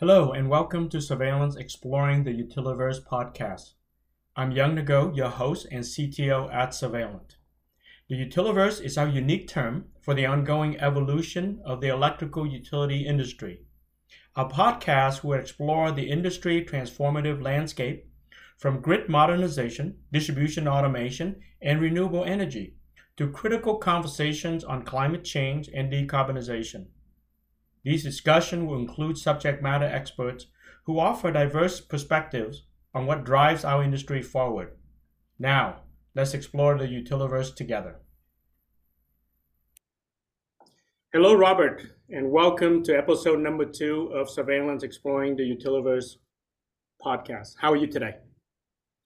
Hello, and welcome to Survalent Exploring the Utiliverse podcast. I'm Young Ngo, your host and CTO at Survalent. The Utiliverse is our unique term for the ongoing evolution of the electrical utility industry. Our podcast will explore the industry transformative landscape from grid modernization, distribution automation, and renewable energy to critical conversations on climate change and decarbonization. These discussions will include subject matter experts who offer diverse perspectives on what drives our industry forward. Now, let's explore the Utiliverse together. Hello, Robert, and welcome to episode number two of Survalent Exploring the Utiliverse podcast. How are you today?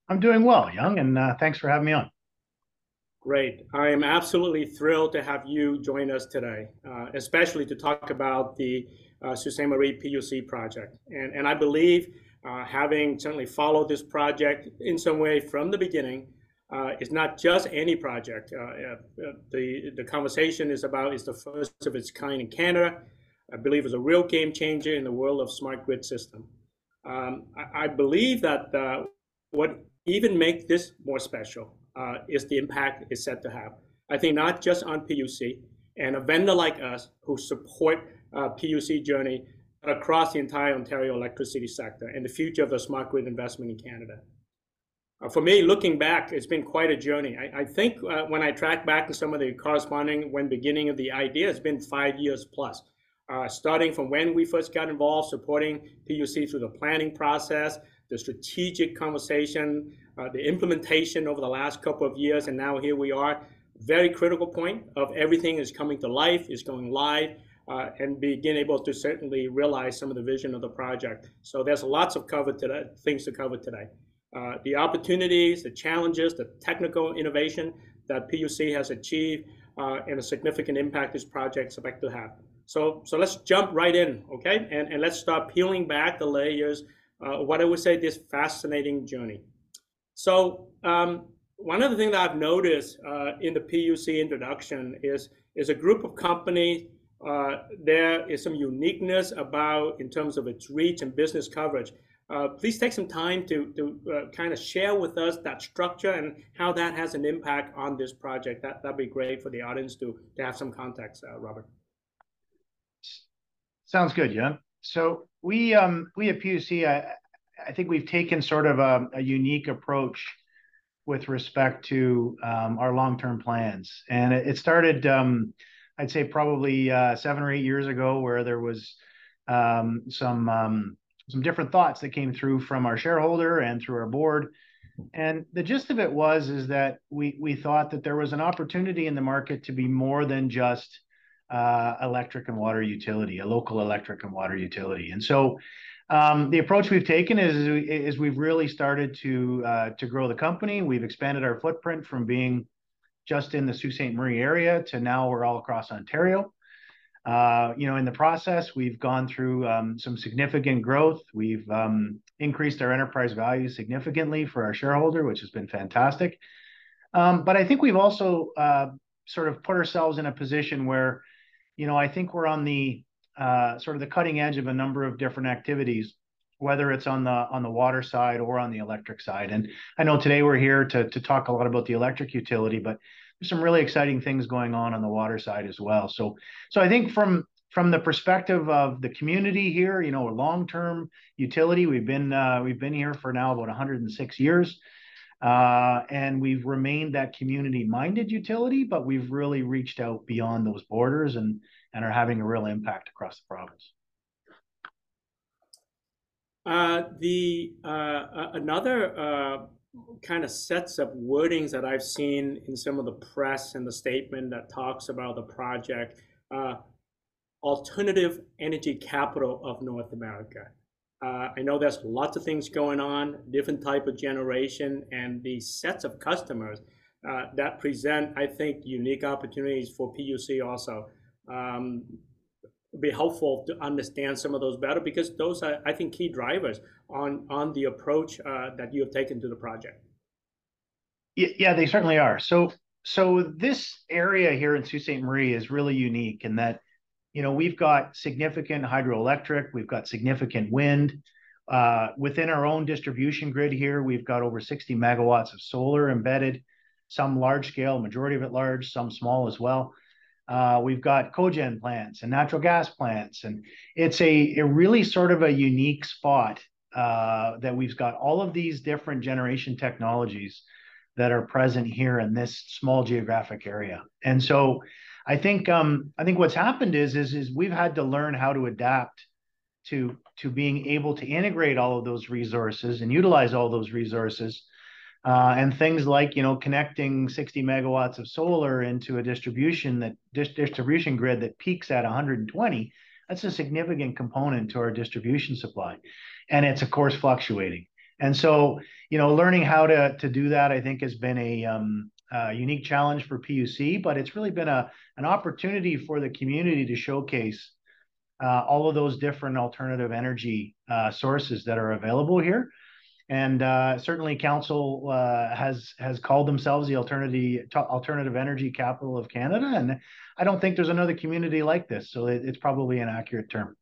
I'm doing well, Young, and uh, thanks for having me on. Great. I am absolutely thrilled to have you join us today, uh, especially to talk about the uh, Sault. Marie PUC project. And, and I believe, uh, having certainly followed this project in some way from the beginning, uh, it's not just any project. Uh, uh, the, the conversation is about is the first of its kind in Canada. I believe it's a real game changer in the world of smart grid system. Um, I, I, believe that uh, what even make this more special uh, is the impact it's set to have. I think not just on PUC and a vendor like us who support uh, PUC journey, across the entire Ontario electricity sector and the future of the smart grid investment in Canada. Uh, for me, looking back, it's been quite a journey. I, I think uh, when I track back to some of the corresponding when beginning of the idea, it's been five years plus. Uh, starting from when we first got involved, supporting PUC through the planning process, the strategic conversation, uh, the implementation over the last couple of years, and now here we are. Very critical point of everything is coming to life, is going live, uh, and begin able to certainly realize some of the vision of the project. So there's lots of cover today, things to cover today. Uh, the opportunities, the challenges, the technical innovation that PUC has achieved, uh, and the significant impact this project is expected to have. So, so let's jump right in, okay? And, and let's start peeling back the layers uh, what I would say this fascinating journey. So um, one of the things that I've noticed uh, in the PUC introduction is is a group of companies. Uh, there is some uniqueness about in terms of its reach and business coverage. Uh, please take some time to to uh, kind of share with us that structure and how that has an impact on this project. That that'd be great for the audience to to have some context, uh, Robert. Sounds good, yeah. So we um, we at PUC, I, I think we've taken sort of a, a unique approach with respect to um, our long-term plans, and it, it started, um, I'd say, probably uh, seven or eight years ago, where there was um, some um, some different thoughts that came through from our shareholder and through our board. And the gist of it was is that we we thought that there was an opportunity in the market to be more than just uh, electric and water utility, a local electric and water utility. And so um, the approach we've taken is, is we've really started to uh, to grow the company. We've expanded our footprint from being just in the Sault Ste. Marie area to now we're all across Ontario. Uh, you know, in the process, we've gone through um, some significant growth. We've um, increased our enterprise value significantly for our shareholder, which has been fantastic. Um, but I think we've also uh, sort of put ourselves in a position where you know, I think we're on the uh, sort of the cutting edge of a number of different activities, whether it's on the on the water side or on the electric side. And I know today we're here to to talk a lot about the electric utility, but there's some really exciting things going on on the water side as well. So so I think from from the perspective of the community here, you know, a long-term utility, we've been uh, we've been here for now about 106 years. Uh, and we've remained that community-minded utility, but we've really reached out beyond those borders and and are having a real impact across the province. Uh, the uh, another uh, kind of sets of wordings that I've seen in some of the press and the statement that talks about the project, uh, alternative energy capital of North America. Uh, I know there's lots of things going on, different type of generation, and the sets of customers uh, that present, I think, unique opportunities for PUC also. Um, be helpful to understand some of those better because those are, I think, key drivers on on the approach uh, that you have taken to the project. Yeah, they certainly are. So, so this area here in Sault Ste. Marie is really unique in that you know, we've got significant hydroelectric, we've got significant wind. Uh, Within our own distribution grid here, we've got over 60 megawatts of solar embedded, some large scale, majority of it large, some small as well. Uh, we've got cogen plants and natural gas plants, and it's a a really sort of a unique spot uh, that we've got all of these different generation technologies that are present here in this small geographic area. And so I think um, I think what's happened is is is we've had to learn how to adapt to being able to integrate all of those resources and utilize all those resources. Uh, and things like, you know, connecting 60 megawatts of solar into a distribution that dis- distribution grid that peaks at 120, that's a significant component to our distribution supply, and it's, of course, fluctuating. And so, you know, learning how to to do that, I think, has been a um, unique challenge for PUC, but it's really been a an opportunity for the community to showcase uh, all of those different alternative energy uh, sources that are available here. And uh, certainly, council uh, has has called themselves the Alternative alternative Energy Capital of Canada, and I don't think there's another community like this, so it's probably an accurate term.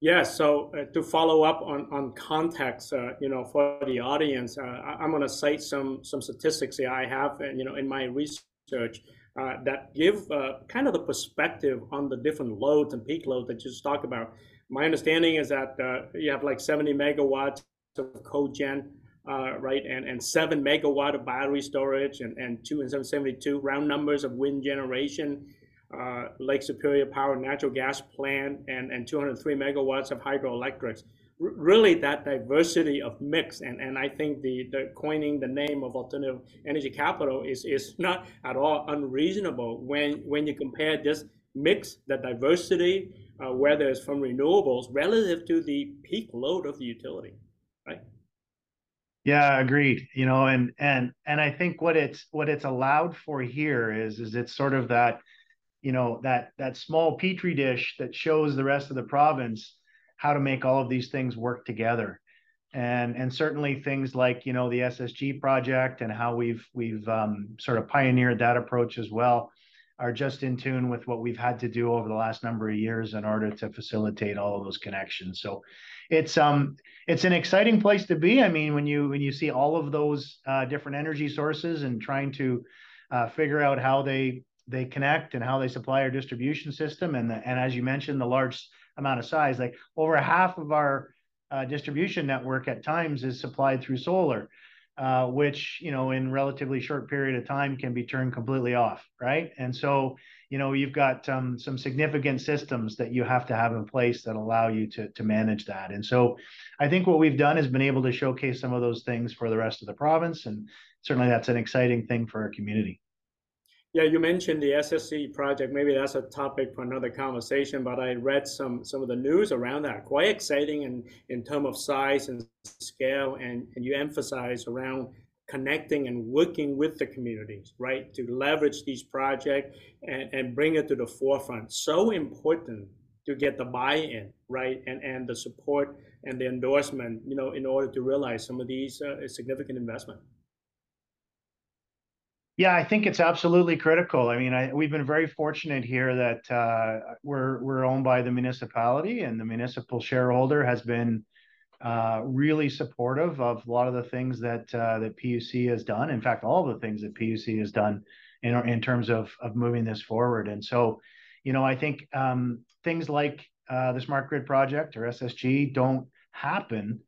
Yeah. So, uh, to follow up on on context, you know, for the audience, I'm gonna cite some some statistics that I have, and you know, in my research, that give kind of the perspective on the different loads and peak loads that you just talked about. My understanding is that you have, like, 70 megawatts of cogen, uh, right? And 7 megawatt of battery storage and 272 round numbers of wind generation, uh, Lake Superior Power natural gas plant, and 203 megawatts of hydroelectrics. Really, that diversity of mix, and I think the coining the name of Alternative Energy Capital is is not at all unreasonable when you compare this mix, the diversity, uh, whether it's from renewables, relative to the peak load of the utility, right? Yeah, agreed. You know, and and and I think what it's what it's allowed for here is is it's sort of that, you know, that that small Petri dish that shows the rest of the province how to make all of these things work together. And and certainly things like, you know, the SSG project and how we've we've um, sort of pioneered that approach as well, are just in tune with what we've had to do over the last number of years in order to facilitate all of those connections. So it's um it's an exciting place to be. I mean, when you when you see all of those uh, different energy sources and trying to uh, figure out how they they connect and how they supply our distribution system, and as you mentioned, the large amount of size, like, over half of our uh, distribution network at times is supplied through solar, which, you know, in relatively short period of time, can be turned completely off, right? And so, you know, you've got um, some significant systems that you have to have in place that allow you to to manage that. And so I think what we've done is been able to showcase some of those things for the rest of the province, and certainly that's an exciting thing for our community. Yeah, you mentioned the SSG project. Maybe that's a topic for another conversation, but I read some some of the news around that. Quite exciting in in terms of size and scale, and, and you emphasize around connecting and working with the communities, right? To leverage these projects and and bring it to the forefront. So important to get the buy-in, right? And and the support and the endorsement, you know, in order to realize some of these uh, significant investment. Yeah, I think it's absolutely critical. I mean, we've been very fortunate here that uh, we're owned by the municipality, and the municipal shareholder has been Uh, really supportive of a lot of the things that uh, that PUC has done. In fact, all the things that PUC has done in in terms of of moving this forward. And so, you know, I think um, things like uh, the Smart Grid project or SSG don't happen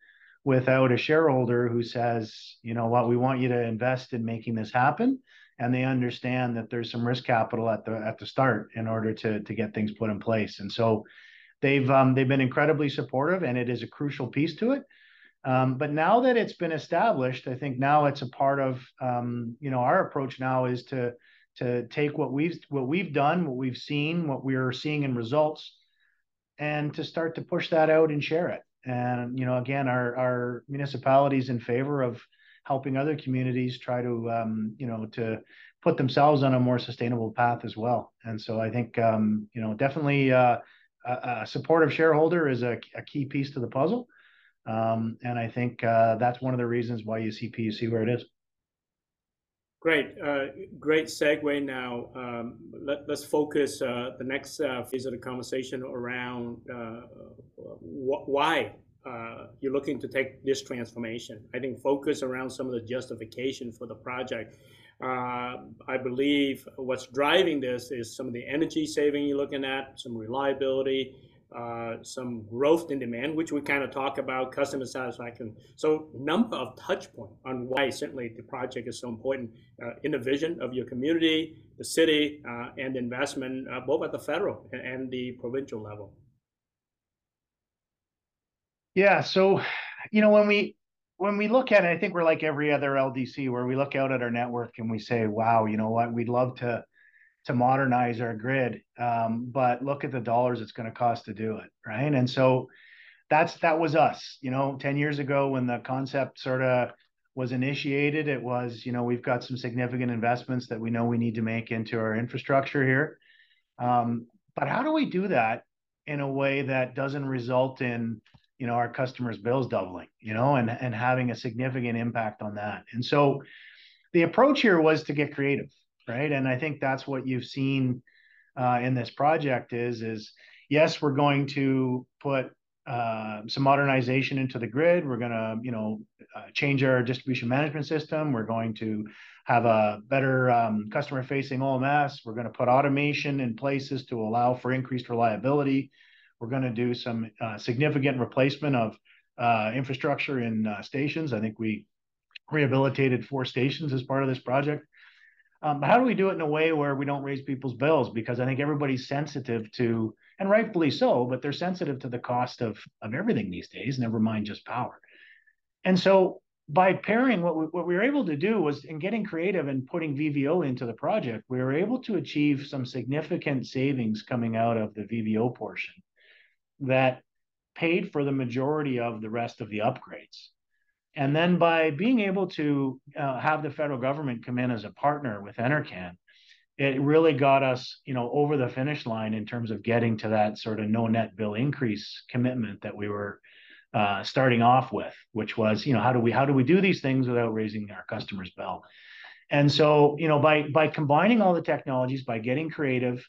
without a shareholder who says, "You know what? We want you to invest in making this happen." And they understand that there's some risk capital at the at the start in order to to get things put in place. And so they've um, they've been incredibly supportive, and it is a crucial piece to it. Um, but now that it's been established, I think now it's a part of, um, you know, our approach now is to to take what we've what we've done, what we've seen, what we're seeing in results, and to start to push that out and share it. And, you know, again, our our municipalities in favor of helping other communities try to, you know, to put themselves on a more sustainable path as well. And so I think, um, you know, definitely, uh, a supportive shareholder is a key piece to the puzzle. Um, and I think, uh, that's one of the reasons why you see PUC where it is. Great. Uh, great segue now. Um, let's focus uh, the next phase of the conversation around why you're looking to take this transformation. I think focus around some of the justification for the project. Uh, I believe what's driving this is some of the energy saving you're looking at, some reliability, uh, some growth in demand, which we kind of talk about, customer satisfaction. So number of touch point on why certainly the project is so important uh, in the vision of your community, the city, and investment, both at the federal and the provincial level. Yeah. So, you know, when we look at it, I think we're like every other LDC, where we look out at our network and we say, "Wow, you know what? We'd love to to modernize our grid, um, but look at the dollars it's gonna cost to do it," right? And so that's that was us. You know, 10 years ago, when the concept sorta was initiated, it was, you know, we've got some significant investments that we know we need to make into our infrastructure here. Um, but how do we do that in a way that doesn't result in, you know, our customers' bills doubling, you know, and and having a significant impact on that? And so the approach here was to get creative, right? And I think that's what you've seen uh, in this project is is yes, we're going to put uh, some modernization into the grid. We're gonna, you know, uh, change our distribution management system. We're going to have a better um, customer-facing OMS. We're gonna put automation in places to allow for increased reliability. We're gonna do some uh, significant replacement of uh, infrastructure in uh, stations. I think we rehabilitated four stations as part of this project. Um, but how do we do it in a way where we don't raise people's bills? Because I think everybody's sensitive to, and rightfully so, but they're sensitive to the cost of everything these days, never mind just power. And so by pairing, what we were able to do was, in getting creative and putting VVO into the project, we were able to achieve some significant savings coming out of the VVO portion that paid for the majority of the rest of the upgrades. And then by being able to uh, have the federal government come in as a partner with NRCan, it really got us, you know, over the finish line in terms of getting to that sort of no net bill increase commitment that we were uh, starting off with, which was, you know, how do we, how do we do these things without raising our customer's bill? And so, you know, by by combining all the technologies, by getting creative,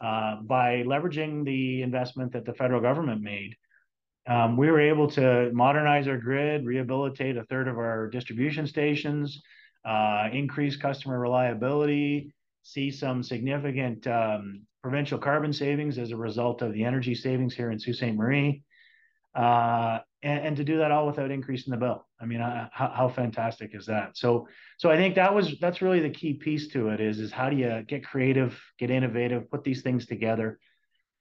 Uh, by leveraging the investment that the federal government made, um, we were able to modernize our grid, rehabilitate a third of our distribution stations, uh, increase customer reliability, see some significant um, provincial carbon savings as a result of the energy savings here in Sault Ste. Marie. Uh, And to do that all without increasing the bill. I mean, how fantastic is that? So so I think that was that's really the key piece to it, is is how do you get creative, get innovative, put these things together,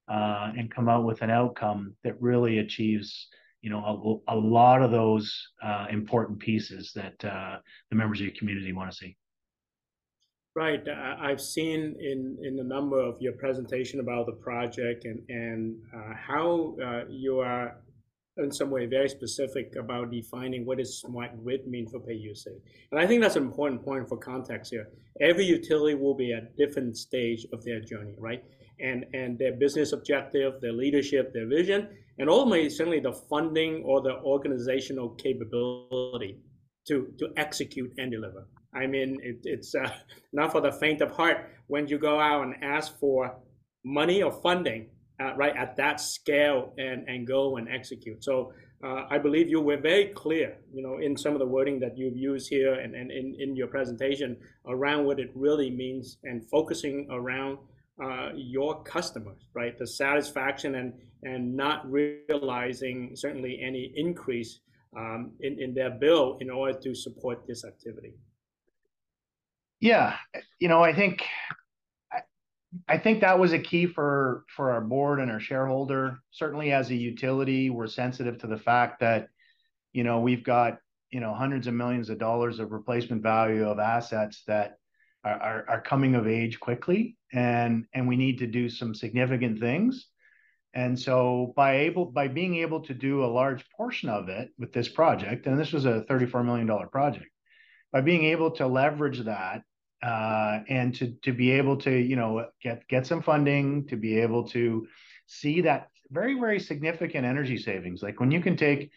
uh, and come out with an outcome that really achieves, you know, a lot of those uh, important pieces that uh, the members of your community wanna see. Right. I've seen in in a number of your presentation about the project and and how you are, in some way, very specific about defining what does smart grid mean for PUC. And I think that's an important point for context here. Every utility will be at different stage of their journey, right? And and their business objective, their leadership, their vision, and ultimately, certainly the funding or the organizational capability to to execute and deliver. I mean, it's uh, not for the faint of heart when you go out and ask for money or funding, Uh, right, at that scale and and go and execute. So, uh, I believe you were very clear, you know, in some of the wording that you've used here and and in in your presentation around what it really means, and focusing around uh, your customers, right? The satisfaction and and not realizing certainly any increase um, in in their bill in order to support this activity. Yeah. You know, I think that was a key for for our board and our shareholder. Certainly, as a utility, we're sensitive to the fact that, you know, we've got, you know, hundreds of millions of dollars of replacement value of assets that are coming of age quickly, and and we need to do some significant things. And so by able by being able to do a large portion of it with this project, and this was a 34 million dollar project, by being able to leverage that, and to be able to, you know, get some funding, to be able to see that very, very significant energy savings. Like, when you can take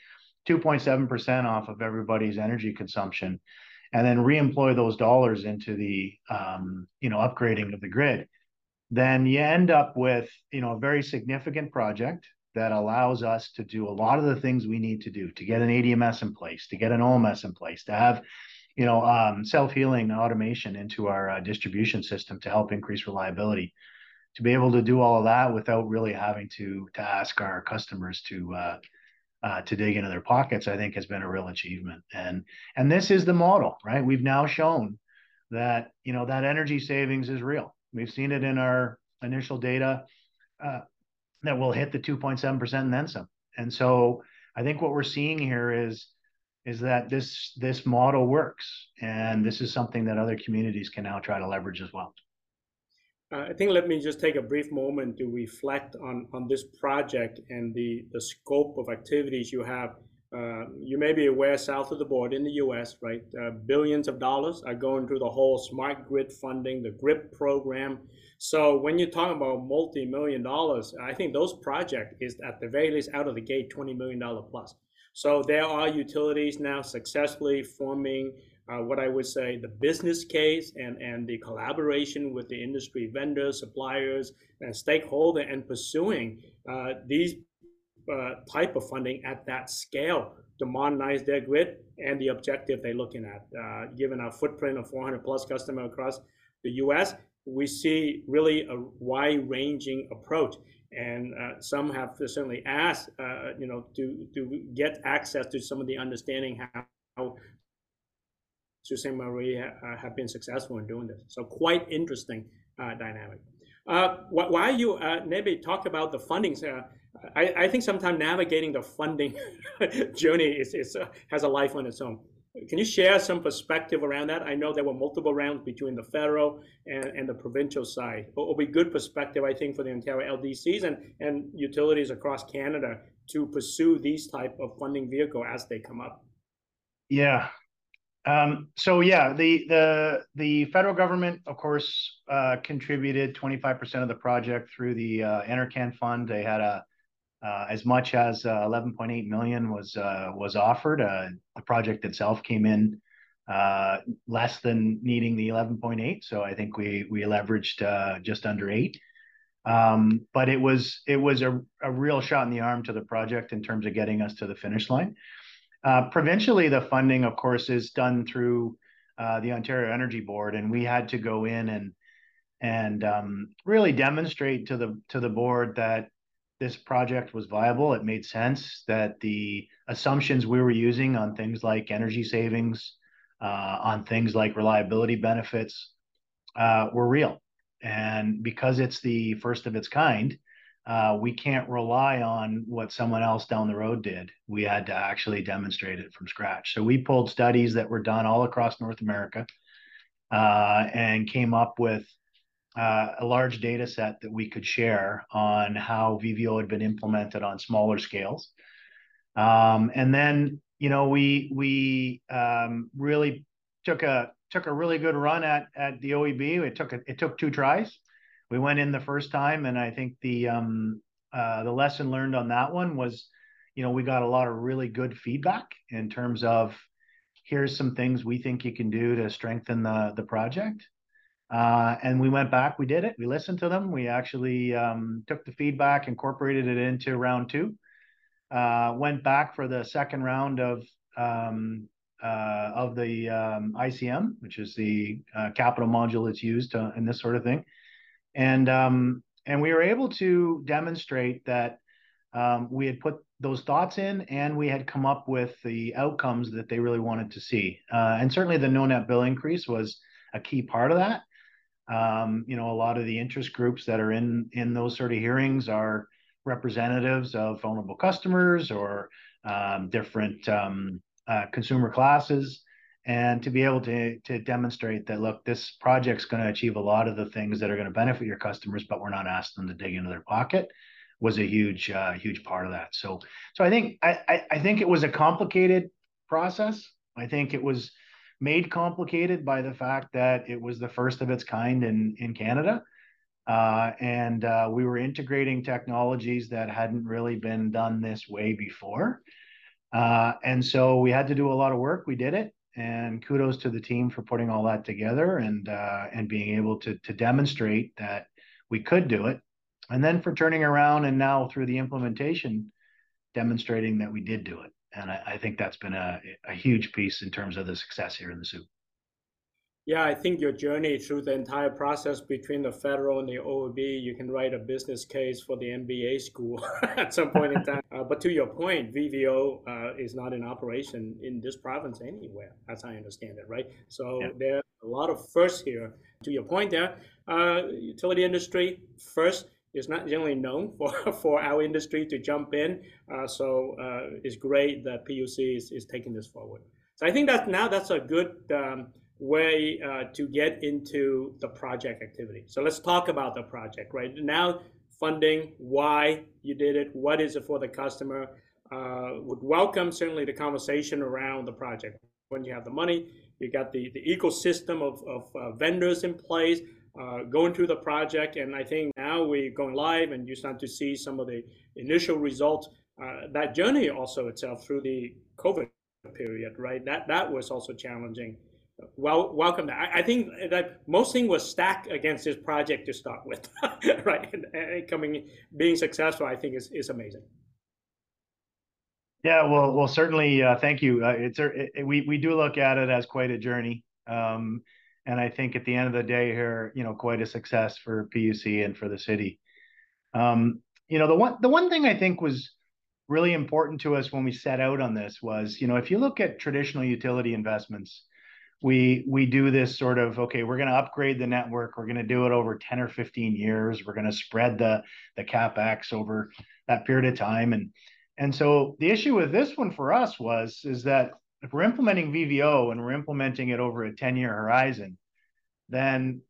2.7% off of everybody's energy consumption, and then reemploy those dollars into the um, you know upgrading of the grid, then you end up with you know a very significant project that allows us to do a lot of the things we need to do to get an ADMS in place, to get an OMS in place, to have you know um, self-healing automation into our uh, distribution system to help increase reliability to be able to do all of that without really having to to ask our customers to uh, uh, to dig into their pockets, I think has been a real achievement. And and this is the model, right? We've now shown that you know that energy savings is real. We've seen it in our initial data uh, that will hit the 2.7 percent and then some. And so I think what we're seeing here is is that this this model works, and this is something that other communities can now try to leverage as well. Uh, I think let me just take a brief moment to reflect on, on this project and the, the scope of activities you have. Uh, you may be aware south of the border in the US, right? Uh, billions of dollars are going through the whole smart grid funding, the GRIP program. So when you're talking about multi-million dollars, I think those project is at the very least out of the gate $20 million plus. So there are utilities now successfully forming uh, what I would say the business case and, and the collaboration with the industry vendors, suppliers, and stakeholder and pursuing uh, these uh, type of funding at that scale to modernize their grid and the objective they're looking at. Uh, given our footprint of 400 plus customer across the U.S., we see really a wide-ranging approach. And uh, some have certainly asked, uh, you know, to to get access to some of the understanding how Sault Ste. Marie uh, have been successful in doing this. So quite interesting uh, dynamic. Uh, while you maybe talk about the funding, I, I, think sometimes navigating the funding journey is, is has a life on its own. Can you share some perspective around that? I know there were multiple rounds between the federal and, and the provincial side. It will be good perspective, I think, for the Ontario LDCs and, and utilities across Canada to pursue these type of funding vehicle as they come up. Yeah, um, so yeah, the the the federal government, of course, uh, contributed 25% of the project through the uh, NRCan fund. They had a uh, as much as 11.8 uh, million was uh, was offered. Uh, the project itself came in less than needing the 11.8, so I think we we leveraged just under eight. Um, but it was it was a, a real shot in the arm to the project in terms of getting us to the finish line. Uh, provincially, the funding, of course, is done through uh, the Ontario Energy Board, and we had to go in and and um, really demonstrate to the to the board that this project was viable. It made sense that the assumptions we were using on things like energy savings, uh, on things like reliability benefits, uh, were real. And because it's the first of its kind, uh, we can't rely on what someone else down the road did. We had to actually demonstrate it from scratch. So we pulled studies that were done all across North America uh, and came up with uh, a large data set that we could share on how VVO had been implemented on smaller scales. Um, and then, you know, we we um, really took a took a really good run at at the OEB. It took a, it took two tries we went in the first time, and I think the um, uh, the lesson learned on that one was, you know, we got a lot of really good feedback in terms of here's some things we think you can do to strengthen the the project. Uh, and we went back, we did it, we listened to them, we actually um, took the feedback, incorporated it into round two. Uh, went back for the second round of um, uh, of the um, ICM, which is the uh, capital module that's used to, in this sort of thing and um, and we were able to demonstrate that um, we had put those thoughts in and we had come up with the outcomes that they really wanted to see. Uh, and certainly the no net bill increase was a key part of that. Um, you know, a lot of the interest groups that are in in those sort of hearings are representatives of vulnerable customers or um, different um, uh, consumer classes. And to be able to to demonstrate that look this project's going to achieve a lot of the things that are going to benefit your customers but we're not asking them to dig into their pocket was a huge uh, huge part of that. So so i think I, I think it was a complicated process. I think it was made complicated by the fact that it was the first of its kind in in canada. Uh, and uh, we were integrating technologies that hadn't really been done this way before. Uh, and so we had to do a lot of work. We did it. And kudos to the team for putting all that together and uh, and being able to to demonstrate that we could do it, and then for turning around and now through the implementation, demonstrating that we did do it. And I, I think that's been a, a huge piece in terms of the success here in the Soo. Yeah, I think your journey through the entire process between the federal and the OEB, you can write a business case for the MBA school at some point in time. Uh, but to your point, VVO uh, is not in operation in this province anywhere, as I understand it, right? So yeah. there are a lot of firsts here. To your point there, uh, utility industry first is not generally known for, for our industry to jump in. Uh, so uh, it's great that PUC is, is taking this forward. So I think that now that's a good um, way uh, to get into the project activity. So let's talk about the project, right? Now, funding, why you did it, what is it for the customer. Uh, would welcome certainly the conversation around the project. When you have the money, you got the, the ecosystem of, of uh, vendors in place, uh, going through the project. And I think now we're going live and you start to see some of the initial results. Uh, that journey also itself through the COVID period, right? That, that was also challenging well, welcome. I, I think that most thing was stacked against this project to start with, right? And, and, coming, being successful, I think is, is amazing. Yeah, well, well, certainly. Uh, thank you. Uh, it's it, we we do look at it as quite a journey, um, and I think at the end of the day, here, you know, quite a success for PUC and for the city. Um, you know, the one the one thing I think was really important to us when we set out on this was, you know, if you look at traditional utility investments we we do this sort of okay we're going to upgrade the network we're going to do it over 10 or 15 years we're going to spread the the capex over that period of time and and so the issue with this one for us was is that if we're implementing vvo and we're implementing it over a 10 year horizon then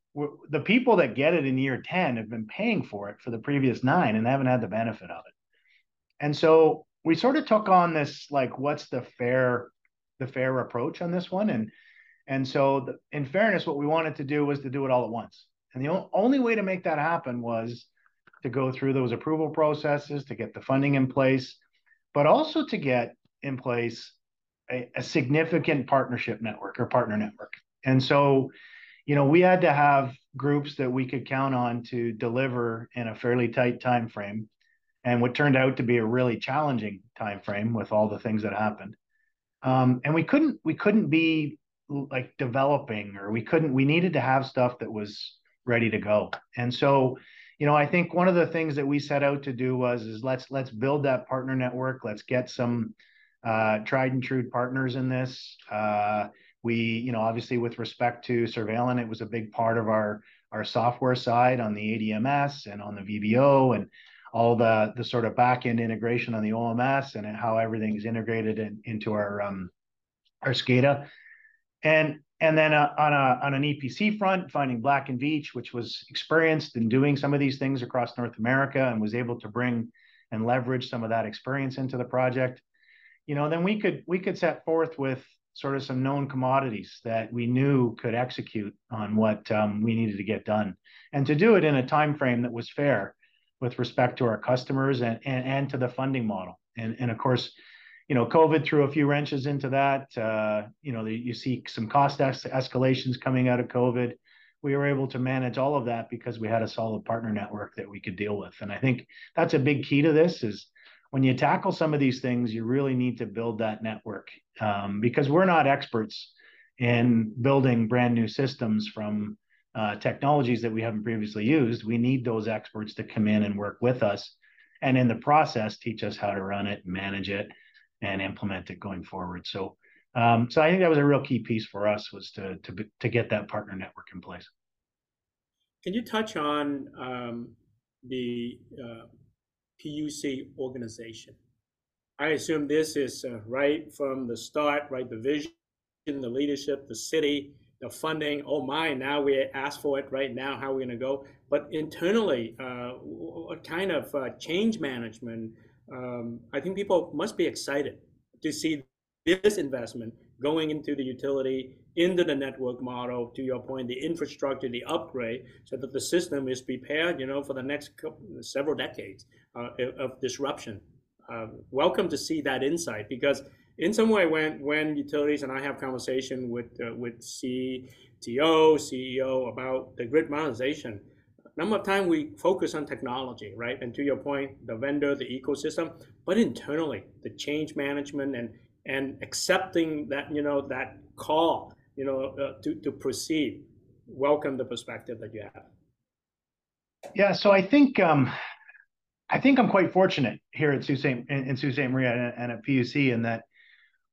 the people that get it in year 10 have been paying for it for the previous nine and haven't had the benefit of it and so we sort of took on this like what's the fair the fair approach on this one and and so, the, in fairness, what we wanted to do was to do it all at once. And the only way to make that happen was to go through those approval processes, to get the funding in place, but also to get in place a, a significant partnership network or partner network. And so, you know, we had to have groups that we could count on to deliver in a fairly tight time frame and what turned out to be a really challenging time frame with all the things that happened. Um, and we couldn't we couldn't be like developing or we couldn't we needed to have stuff that was ready to go. And so you know i think one of the things that we set out to do was is let's let's build that partner network. Let's get some uh, tried and true partners in this uh, we you know obviously with respect to Survalent it was a big part of our our software side on the adms and on the VVO and all the the sort of back end integration on the oms and how everything's integrated in, into our um our scada and and then uh, on a on an EPC front, finding Black and Veatch, which was experienced in doing some of these things across North America and was able to bring and leverage some of that experience into the project. You know, then we could we could set forth with sort of some known commodities that we knew could execute on what um, we needed to get done, and to do it in a time frame that was fair with respect to our customers and and, and to the funding model. And and of course, you know, COVID threw a few wrenches into that. Uh, you know, the, you see some cost es- escalations coming out of COVID. We were able to manage all of that because we had a solid partner network that we could deal with. And I think that's a big key to this is when you tackle some of these things, you really need to build that network um, because we're not experts in building brand new systems from uh, technologies that we haven't previously used. We need those experts to come in and work with us and in the process teach us how to run it, manage it, and implement it going forward. So, um, so I think that was a real key piece for us was to to to get that partner network in place. Can you touch on um, the uh, PUC organization? I assume this is uh, right from the start, right? The vision, the leadership, the city, the funding. Oh my! Now we ask for it right now. How are we going to go? But internally, uh, what kind of uh, change management? um, I think people must be excited to see this investment going into the utility, into the network model, to your point, the infrastructure, the upgrade, so that the system is prepared, you know, for the next couple, several decades uh, of disruption. Uh, welcome to see that insight because in some way, when when utilities and I have conversation with uh, with CTO, CEO about the grid modernization, number of time we focus on technology, right? And to your point, the vendor, the ecosystem, but internally, the change management and and accepting that you know that call, you know, uh, to to proceed. Welcome the perspective that you have. Yeah, so I think um, I think I'm quite fortunate here at Sault Ste. in, in Sault Ste. Marie and, and, at PUC in that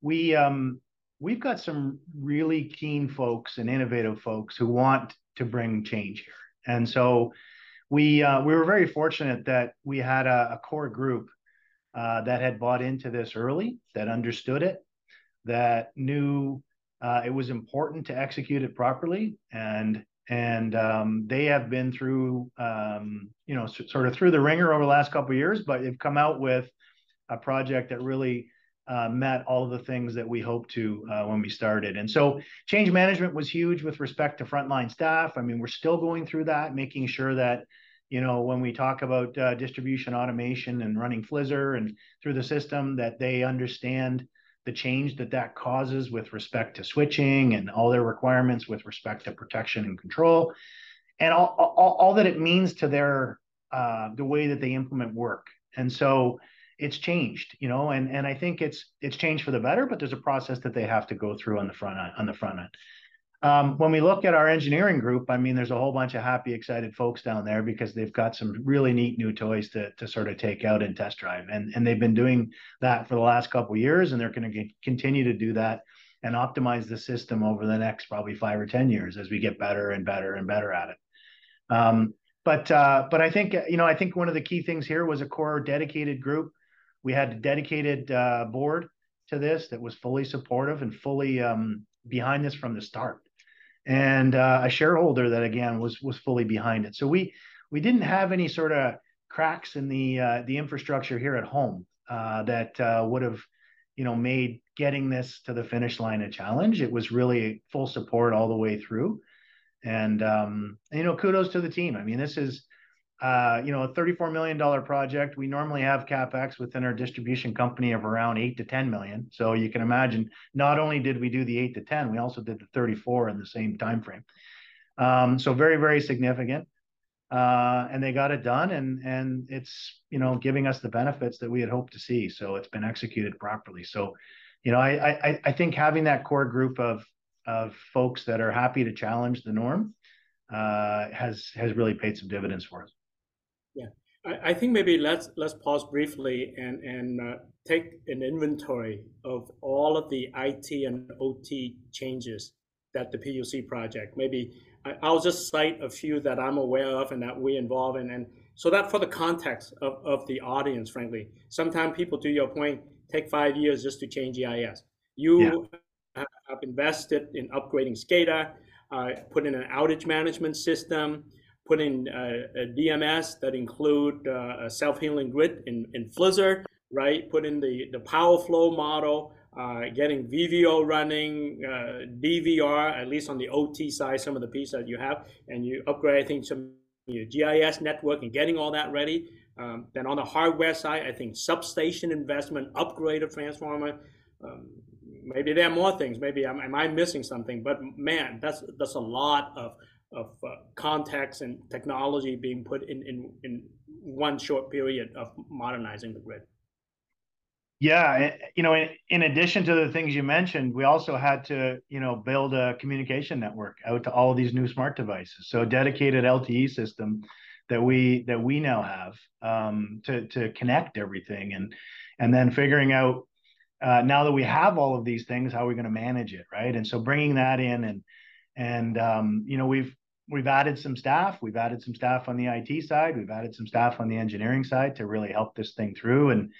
we um, we've got some really keen folks and innovative folks who want to bring change here, and so we uh, we were very fortunate that we had a, a core group uh, that had bought into this early, that understood it, that knew uh, it was important to execute it properly, and and um, they have been through um, you know sort of through the ringer over the last couple of years, but they've come out with a project that really uh, met all of the things that we hoped to uh, when we started. And so change management was huge with respect to frontline staff. I mean, we're still going through that, making sure that you know when we talk about uh, distribution automation and running FLISR and through the system, that they understand the change that that causes with respect to switching and all their requirements with respect to protection and control, and all, all, all that it means to their uh, the way that they implement work. And so it's changed, you know, and and I think it's it's changed for the better, but there's a process that they have to go through on the front on the front end. Um, when we look at our engineering group, I mean, there's a whole bunch of happy, excited folks down there because they've got some really neat new toys to, to sort of take out and test drive. And, and they've been doing that for the last couple years, and they're going to continue to do that and optimize the system over the next probably five or 10 years as we get better and better and better at it. Um, but uh, but I think you know I think one of the key things here was a core dedicated group. We had a dedicated uh, board to this that was fully supportive and fully um, behind this from the start and uh, a shareholder that again was was fully behind it. So we we didn't have any sort of cracks in the uh, the infrastructure here at home uh, that uh, would have you know made getting this to the finish line a challenge. It was really full support all the way through, and um, you know kudos to the team. I mean this is uh, you know, a $34 million project. We normally have capex within our distribution company of around eight to 10 million. So you can imagine, not only did we do the eight to 10, we also did the 34 in the same time frame. Um, so very, very significant. Uh, and they got it done, and and it's you know giving us the benefits that we had hoped to see. So it's been executed properly. So, you know, I I, I think having that core group of of folks that are happy to challenge the norm uh, has has really paid some dividends for us. I, I think maybe let's let's pause briefly and and uh, take an inventory of all of the IT and OT changes that the PUC project. Maybe I, will just cite a few that I'm aware of and that we involve in, and so that for the context of, of the audience, frankly, sometimes people, to your point, take five years just to change EIS. You yeah. have invested in upgrading SCADA, uh, put in an outage management system, put in uh, a DMS that include uh, a self-healing grid in, in FLISR, right? Put in the, the power flow model, uh, getting VVO running, uh, DVR, at least on the OT side, some of the pieces that you have, and you upgrade, I think, some your GIS network and getting all that ready. Um, then on the hardware side, I think substation investment, upgrade of transformer. Um, maybe there are more things. Maybe am, am I missing something? But man, that's that's a lot of of uh, context and technology being put in, in, in one short period of modernizing the grid. Yeah, you know, in, in, addition to the things you mentioned, we also had to, you know, build a communication network out to all of these new smart devices. So a dedicated LTE system that we that we now have um, to to connect everything, and and then figuring out uh, now that we have all of these things, how are we going to manage it, right? And so bringing that in and and um, you know we've we've added some staff. We've added some staff on the IT side. We've added some staff on the engineering side to really help this thing through. And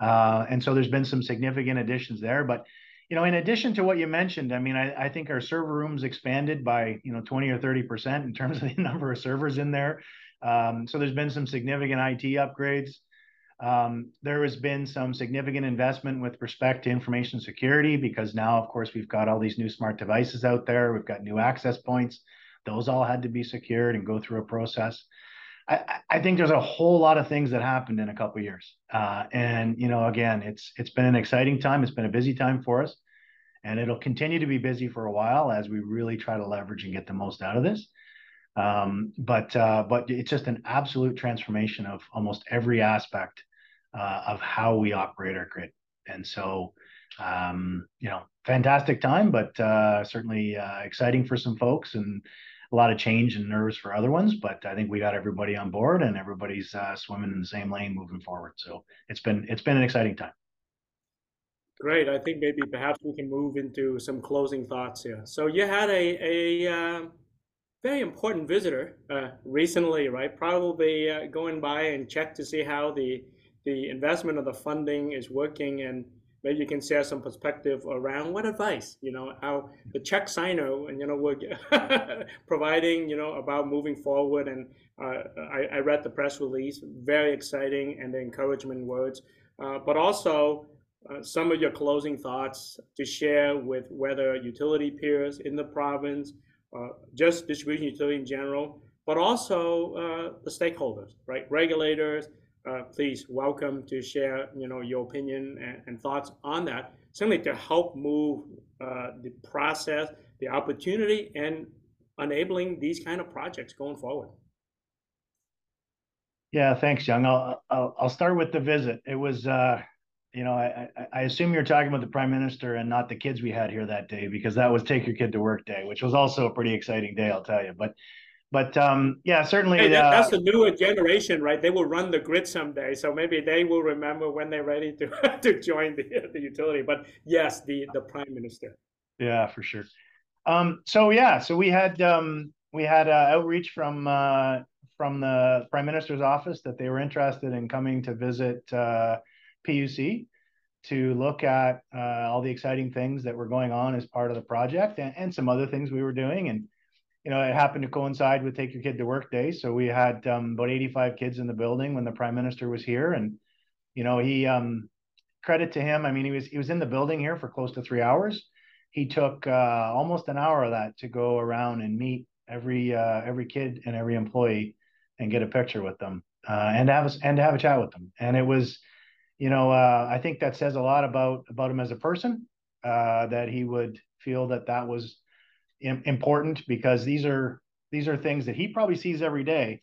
uh, and so there's been some significant additions there. But you know, in addition to what you mentioned, I mean, I, I think our server rooms expanded by you know 20 or 30 percent in terms of the number of servers in there. Um, so there's been some significant IT upgrades. Um, there has been some significant investment with respect to information security because now, of course, we've got all these new smart devices out there. We've got new access points. Those all had to be secured and go through a process. I, I think there's a whole lot of things that happened in a couple years. Uh, and you know, again, it's it's been an exciting time. It's been a busy time for us, and it'll continue to be busy for a while as we really try to leverage and get the most out of this. Um, but uh, but it's just an absolute transformation of almost every aspect uh, of how we operate our grid. And so, um, you know, fantastic time, but uh, certainly uh, exciting for some folks and a lot of change and nerves for other ones, but I think we got everybody on board and everybody's uh, swimming in the same lane moving forward. So it's been it's been an exciting time. Great. I think maybe perhaps we can move into some closing thoughts here. So you had a a uh, very important visitor uh, recently, right? Probably uh, going by and check to see how the the investment of the funding is working and maybe you can share some perspective around what advice you know how the check signer and you know we're providing you know about moving forward. And uh, I, I, read the press release very exciting and the encouragement words. Uh, but also uh, some of your closing thoughts to share with whether utility peers in the province uh, just distribution utility in general but also uh, the stakeholders right? Regulators uh, please welcome to share you know your opinion and, and thoughts on that simply to help move uh, the process the opportunity and enabling these kind of projects going forward. Yeah thanks young. I'll i'll, I'll start with the visit. It was uh you know I, I assume you're talking about the prime minister and not the kids we had here that day because that was take your kid to work day which was also a pretty exciting day i'll tell you. But but um, yeah, certainly hey, that, uh, that's the newer generation, right? They will run the grid someday, so maybe they will remember when they're ready to to join the the utility. But yes, the the prime minister. Yeah, for sure. Um, so yeah, so we had um, we had uh, outreach from uh, from the prime minister's office that they were interested in coming to visit uh, PUC to look at uh, all the exciting things that were going on as part of the project and, and some other things we were doing and you know, it happened to coincide with Take Your Kid to Work Day. So we had um, about 85 kids in the building when the prime minister was here. And, you know, he, um, credit to him. I mean, he was, he was in the building here for close to three hours. He took uh, almost an hour of that to go around and meet every, uh, every kid and every employee and get a picture with them uh, and have a, and have a chat with them. And it was, you know, uh, I think that says a lot about, about him as a person, uh, that he would feel that that was, important because these are these are things that he probably sees every day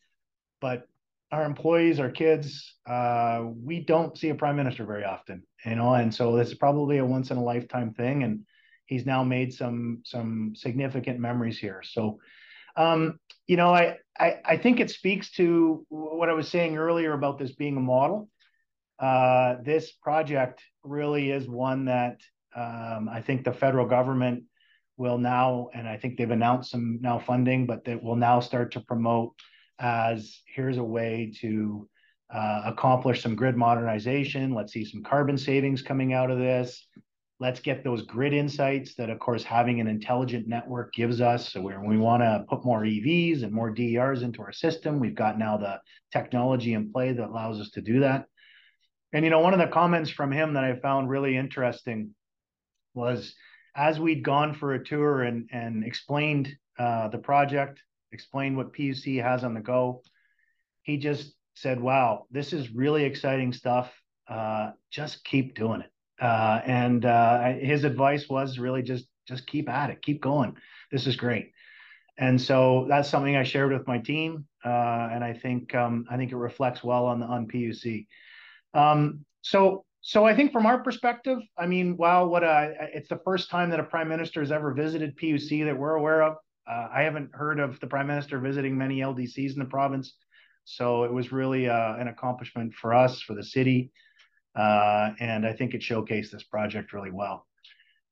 but our employees our kids uh, we don't see a prime minister very often you know and so this is probably a once in a lifetime thing and he's now made some some significant memories here. So um, you know I, I i think it speaks to what i was saying earlier about this being a model. Uh, this project really is one that um, i think the federal government will now, and I think they've announced some now funding, but that will now start to promote as here's a way to uh, accomplish some grid modernization. Let's see some carbon savings coming out of this. Let's get those grid insights that, of course, having an intelligent network gives us. So where we want to put more EVs and more DERs into our system, we've got now the technology in play that allows us to do that. And you know, one of the comments from him that I found really interesting was as we'd gone for a tour and and explained uh, the project, explained what PUC has on the go, he just said, "Wow, this is really exciting stuff. Uh, just keep doing it." Uh, and uh, his advice was really just just keep at it, keep going. This is great. And so that's something I shared with my team, uh, and I think um, I think it reflects well on the on PUC. Um, so so I think from our perspective, I mean, wow, what a it's the first time that a prime minister has ever visited PUC that we're aware of. Uh, I haven't heard of the prime minister visiting many LDCs in the province, so it was really uh, an accomplishment for us, for the city, uh, and I think it showcased this project really well.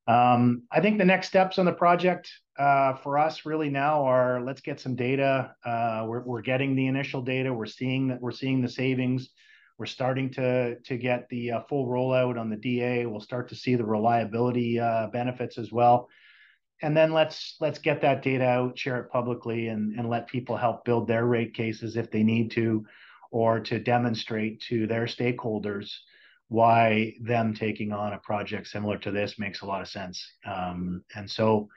Um, I think the next steps on the project uh, for us really now are let's get some data. Uh, we're, we're getting the initial data. We're seeing that we're seeing the savings. We're starting to to get the uh, full rollout on the DA. We'll start to see the reliability uh, benefits as well. And then let's let's get that data out, share it publicly, and and let people help build their rate cases if they need to, or to demonstrate to their stakeholders why them taking on a project similar to this makes a lot of sense. Um, and so,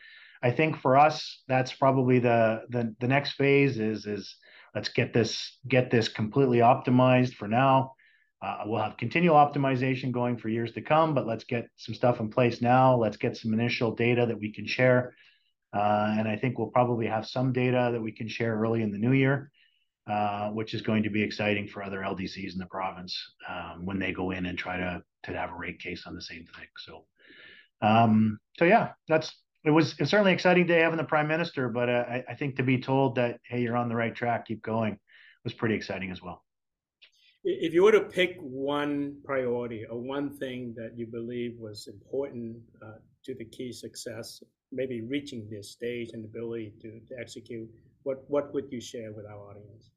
I think for us, that's probably the the the next phase is is let's get this get this completely optimized for now. Uh, we'll have continual optimization going for years to come, but let's get some stuff in place now. Let's get some initial data that we can share. Uh, and I think we'll probably have some data that we can share early in the new year, uh, which is going to be exciting for other LDCs in the province um, when they go in and try to to have a rate case on the same thing. So, um, so yeah, that's it was certainly exciting day having the prime minister, but uh, I, I think to be told that hey, you're on the right track, keep going, was pretty exciting as well. If you were to pick one priority or one thing that you believe was important uh, to the key success, maybe reaching this stage and ability to, to execute, what, what would you share with our audience?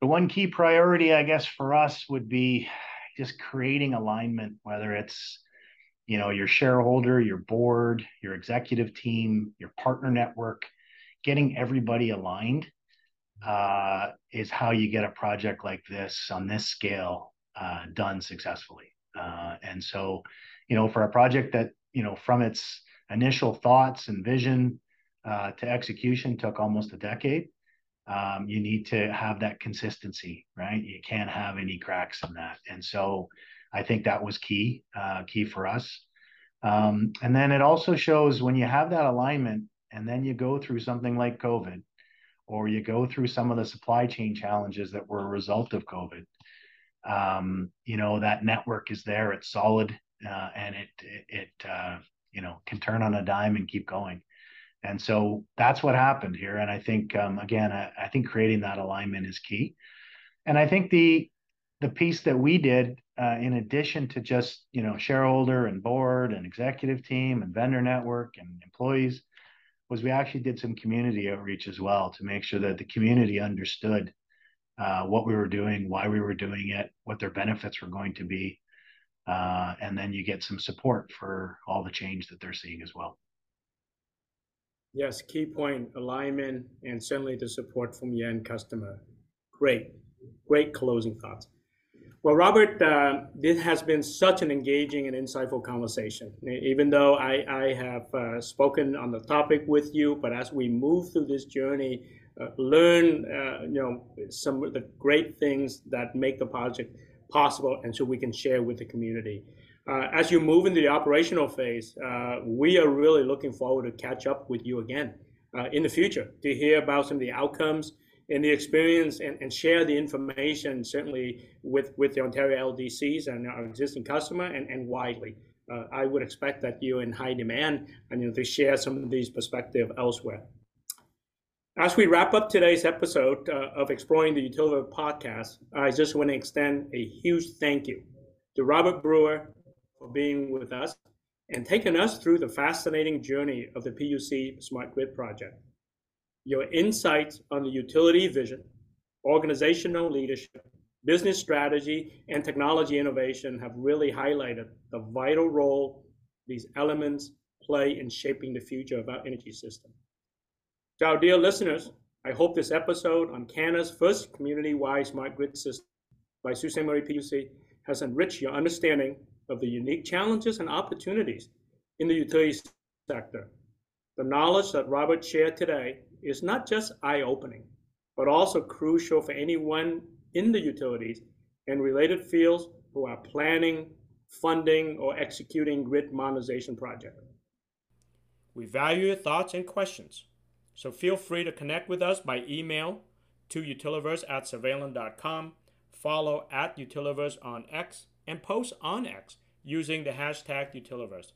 The one key priority, I guess, for us would be just creating alignment, whether it's you know your shareholder, your board, your executive team, your partner network, getting everybody aligned uh, is how you get a project like this on this scale uh, done successfully. Uh, and so, you know, for a project that, you know, from its initial thoughts and vision uh, to execution took almost a decade, um, you need to have that consistency, right? You can't have any cracks in that. And so I think that was key, uh, key for us. Um, and then it also shows when you have that alignment and then you go through something like COVID, or you go through some of the supply chain challenges that were a result of COVID, um, you know that network is there. It's solid, uh, and it it, uh, you know can turn on a dime and keep going. And so that's what happened here. And I think um, again, I, I think creating that alignment is key. And I think the the piece that we did, uh, in addition to just you know shareholder and board and executive team and vendor network and employees, was we actually did some community outreach as well to make sure that the community understood uh, what we were doing, why we were doing it, what their benefits were going to be. Uh, and then you get some support for all the change that they're seeing as well. Yes, key point alignment and certainly the support from the end customer. Great, great closing thoughts. Well, Robert, uh, this has been such an engaging and insightful conversation. Even though I, I have uh, spoken on the topic with you, but as we move through this journey, uh, learn uh, you know some of the great things that make the project possible, and so we can share with the community. Uh, as you move into the operational phase, uh, we are really looking forward to catch up with you again in the future to hear about some of the outcomes in the experience and, and share the information certainly with, with the Ontario LDCs and our existing customer and, and widely. Uh, I would expect that you're in high demand and you know, to share some of these perspective elsewhere. As we wrap up today's episode uh, of Exploring the Utility podcast, I just want to extend a huge thank you to Robert Brewer for being with us and taking us through the fascinating journey of the PUC Smart Grid project. Your insights on the utility vision, organizational leadership, business strategy, and technology innovation have really highlighted the vital role these elements play in shaping the future of our energy system. To our dear listeners, I hope this episode on Canada's first community-wide smart grid system by Ste. Marie PUC has enriched your understanding of the unique challenges and opportunities in the utility sector. The knowledge that Robert shared today is not just eye-opening, but also crucial for anyone in the utilities and related fields who are planning, funding, or executing grid modernization projects. We value your thoughts and questions, so feel free to connect with us by email to utiliverse at survalent.com, follow at utiliverse on X, and post on X using the hashtag utiliverse.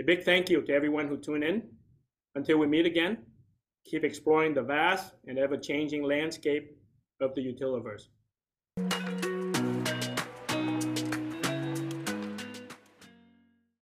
A big thank you to everyone who tuned in. Until we meet again, keep exploring the vast and ever changing landscape of the utiliverse.